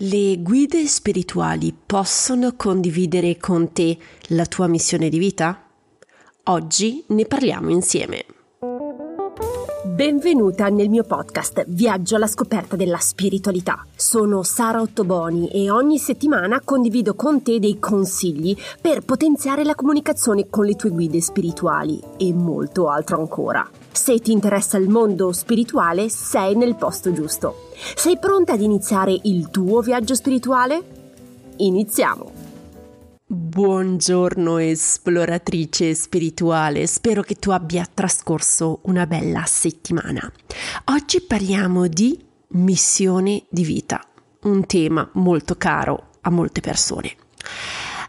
Le guide spirituali possono condividere con te la tua missione di vita? Oggi ne parliamo insieme. Benvenuta nel mio podcast Viaggio alla scoperta della spiritualità. Sono Sara Ottoboni e ogni settimana condivido con te dei consigli per potenziare la comunicazione con le tue guide spirituali e molto altro ancora. Se ti interessa il mondo spirituale, sei nel posto giusto. Sei pronta ad iniziare il tuo viaggio spirituale? Iniziamo! Buongiorno esploratrice spirituale, spero che tu abbia trascorso una bella settimana. Oggi parliamo di missione di vita, un tema molto caro a molte persone.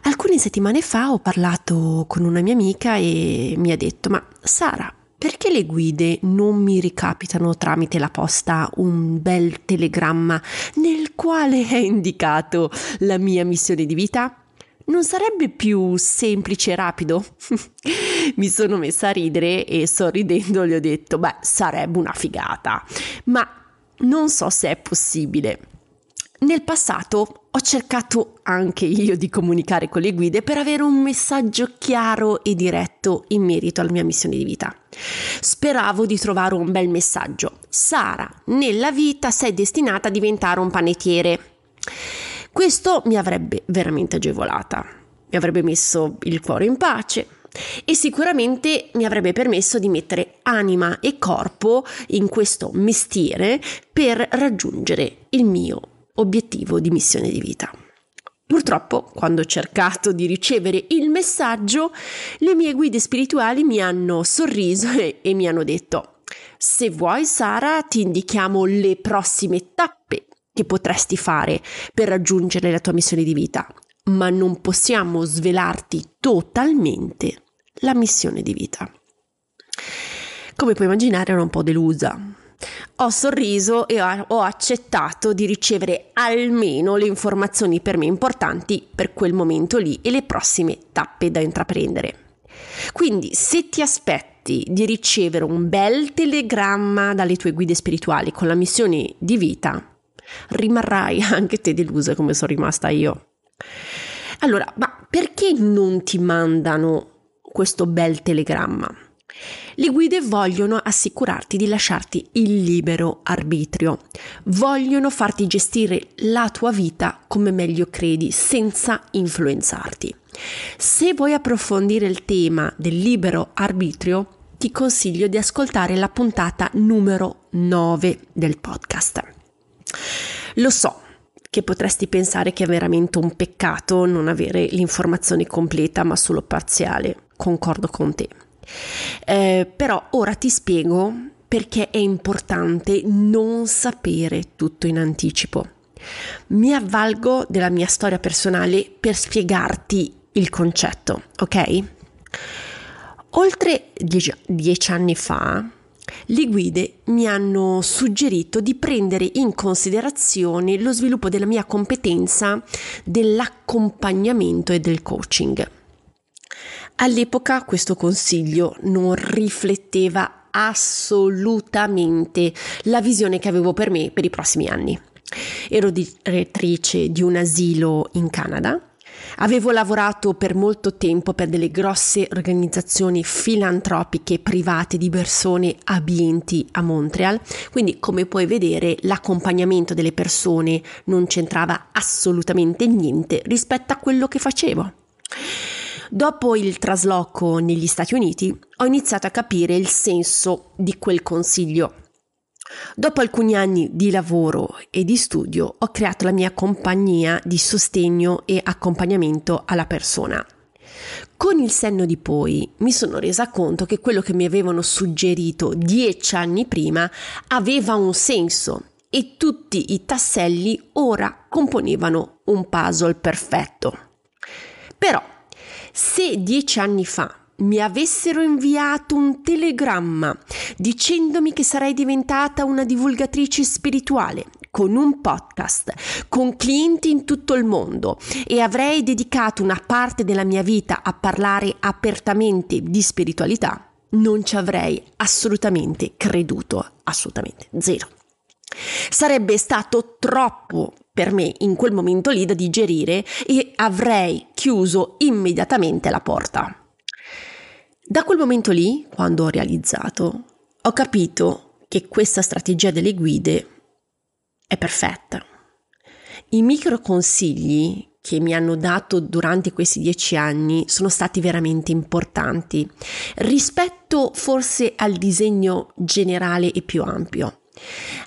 Alcune settimane fa ho parlato con una mia amica e mi ha detto ma Sara, perché le guide non mi ricapitano tramite la posta un bel telegramma nel quale è indicato la mia missione di vita? Non sarebbe più semplice e rapido? Mi sono messa a ridere e sorridendo gli ho detto, beh, sarebbe una figata, ma non so se è possibile. Nel passato ho cercato anche io di comunicare con le guide per avere un messaggio chiaro e diretto in merito alla mia missione di vita. Speravo di trovare un bel messaggio. Sara, nella vita sei destinata a diventare un panettiere. Questo mi avrebbe veramente agevolata, mi avrebbe messo il cuore in pace, e sicuramente mi avrebbe permesso di mettere anima e corpo in questo mestiere per raggiungere il mio obiettivo di missione di vita. Purtroppo, quando ho cercato di ricevere il messaggio, le mie guide spirituali mi hanno sorriso e, e mi hanno detto se vuoi Sara ti indichiamo le prossime tappe che potresti fare per raggiungere la tua missione di vita, ma non possiamo svelarti totalmente la missione di vita. Come puoi immaginare ero un po' delusa, ho sorriso e ho accettato di ricevere almeno le informazioni per me importanti per quel momento lì e le prossime tappe da intraprendere. Quindi se ti aspetti di ricevere un bel telegramma dalle tue guide spirituali con la missione di vita, rimarrai anche te delusa come sono rimasta io. Allora, ma perché non ti mandano questo bel telegramma? Le guide vogliono assicurarti di lasciarti il libero arbitrio, vogliono farti gestire la tua vita come meglio credi, senza influenzarti. Se vuoi approfondire il tema del libero arbitrio, ti consiglio di ascoltare la puntata numero 9 del podcast. Lo so che potresti pensare che è veramente un peccato non avere l'informazione completa ma solo parziale, concordo con te. Eh, però ora ti spiego perché è importante non sapere tutto in anticipo. Mi avvalgo della mia storia personale per spiegarti il concetto, ok? Oltre dieci, dieci anni fa, le guide mi hanno suggerito di prendere in considerazione lo sviluppo della mia competenza dell'accompagnamento e del coaching. All'epoca questo consiglio non rifletteva assolutamente la visione che avevo per me per i prossimi anni. Ero direttrice di un asilo in Canada, avevo lavorato per molto tempo per delle grosse organizzazioni filantropiche private di persone abbienti a Montreal, quindi come puoi vedere l'accompagnamento delle persone non c'entrava assolutamente niente rispetto a quello che facevo. Dopo il trasloco negli Stati Uniti ho iniziato a capire il senso di quel consiglio. Dopo alcuni anni di lavoro e di studio ho creato la mia compagnia di sostegno e accompagnamento alla persona. Con il senno di poi mi sono resa conto che quello che mi avevano suggerito dieci anni prima aveva un senso e tutti i tasselli ora componevano un puzzle perfetto. Però se dieci anni fa mi avessero inviato un telegramma dicendomi che sarei diventata una divulgatrice spirituale con un podcast, con clienti in tutto il mondo e avrei dedicato una parte della mia vita a parlare apertamente di spiritualità, non ci avrei assolutamente creduto, assolutamente zero. Sarebbe stato troppo per me in quel momento lì da digerire e avrei chiuso immediatamente la porta. Da quel momento lì, quando ho realizzato, ho capito che questa strategia delle guide è perfetta. I micro consigli che mi hanno dato durante questi dieci anni sono stati veramente importanti rispetto forse al disegno generale e più ampio.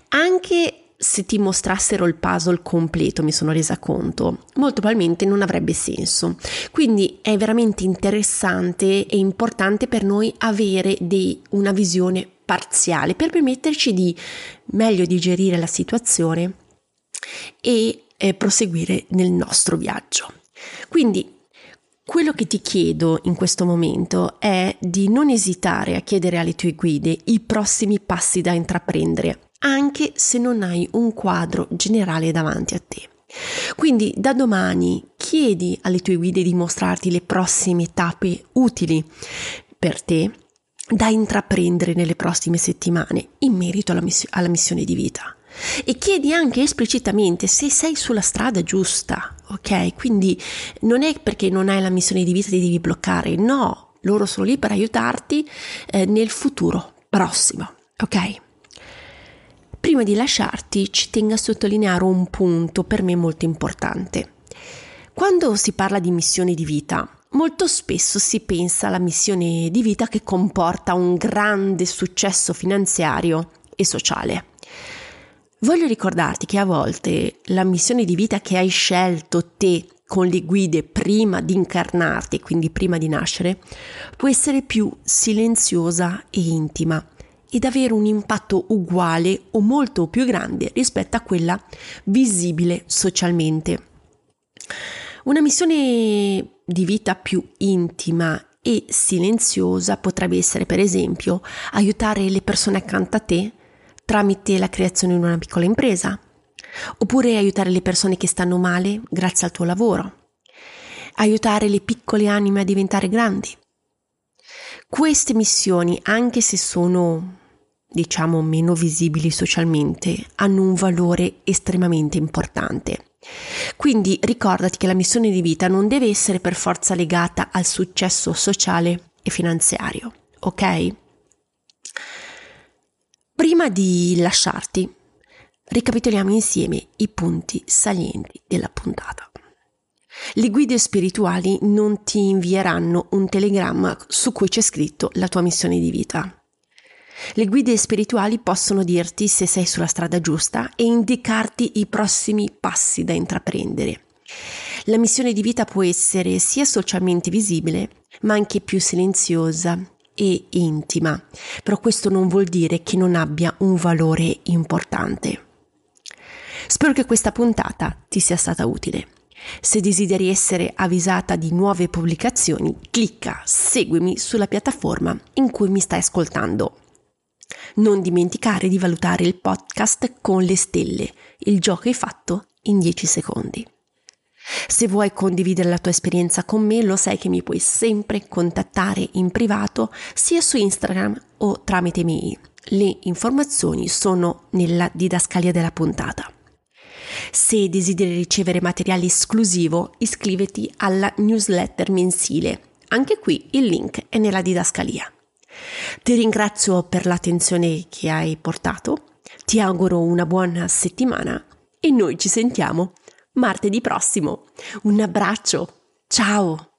Anche se ti mostrassero il puzzle completo, mi sono resa conto, molto probabilmente non avrebbe senso. Quindi è veramente interessante e importante per noi avere dei, una visione parziale per permetterci di meglio digerire la situazione e eh, proseguire nel nostro viaggio. Quindi quello che ti chiedo in questo momento è di non esitare a chiedere alle tue guide i prossimi passi da intraprendere anche se non hai un quadro generale davanti a te. Quindi da domani chiedi alle tue guide di mostrarti le prossime tappe utili per te da intraprendere nelle prossime settimane in merito alla, miss- alla missione di vita. E chiedi anche esplicitamente se sei sulla strada giusta, ok? Quindi non è perché non hai la missione di vita ti devi bloccare, no, loro sono lì per aiutarti eh, nel futuro prossimo, ok? Prima di lasciarti ci tengo a sottolineare un punto per me molto importante. Quando si parla di missione di vita, molto spesso si pensa alla missione di vita che comporta un grande successo finanziario e sociale. Voglio ricordarti che a volte la missione di vita che hai scelto te con le guide prima di incarnarti, quindi prima di nascere, può essere più silenziosa e intima ed avere un impatto uguale o molto più grande rispetto a quella visibile socialmente. Una missione di vita più intima e silenziosa potrebbe essere, per esempio, aiutare le persone accanto a te tramite la creazione di una piccola impresa, oppure aiutare le persone che stanno male grazie al tuo lavoro, aiutare le piccole anime a diventare grandi. Queste missioni, anche se sono diciamo meno visibili socialmente, hanno un valore estremamente importante. Quindi ricordati che la missione di vita non deve essere per forza legata al successo sociale e finanziario, ok? Prima di lasciarti, ricapitoliamo insieme i punti salienti della puntata. Le guide spirituali non ti invieranno un telegramma su cui c'è scritto la tua missione di vita. Le guide spirituali possono dirti se sei sulla strada giusta e indicarti i prossimi passi da intraprendere. La missione di vita può essere sia socialmente visibile, ma anche più silenziosa e intima, però questo non vuol dire che non abbia un valore importante. Spero che questa puntata ti sia stata utile. Se desideri essere avvisata di nuove pubblicazioni, clicca seguimi sulla piattaforma in cui mi stai ascoltando. Non dimenticare di valutare il podcast con le stelle, il gioco è fatto in 10 secondi. Se vuoi condividere la tua esperienza con me, lo sai che mi puoi sempre contattare in privato sia su Instagram o tramite mail. Le informazioni sono nella didascalia della puntata. Se desideri ricevere materiale esclusivo, iscriviti alla newsletter mensile. Anche qui il link è nella didascalia. Ti ringrazio per l'attenzione che hai portato, ti auguro una buona settimana e noi ci sentiamo martedì prossimo. Un abbraccio, ciao!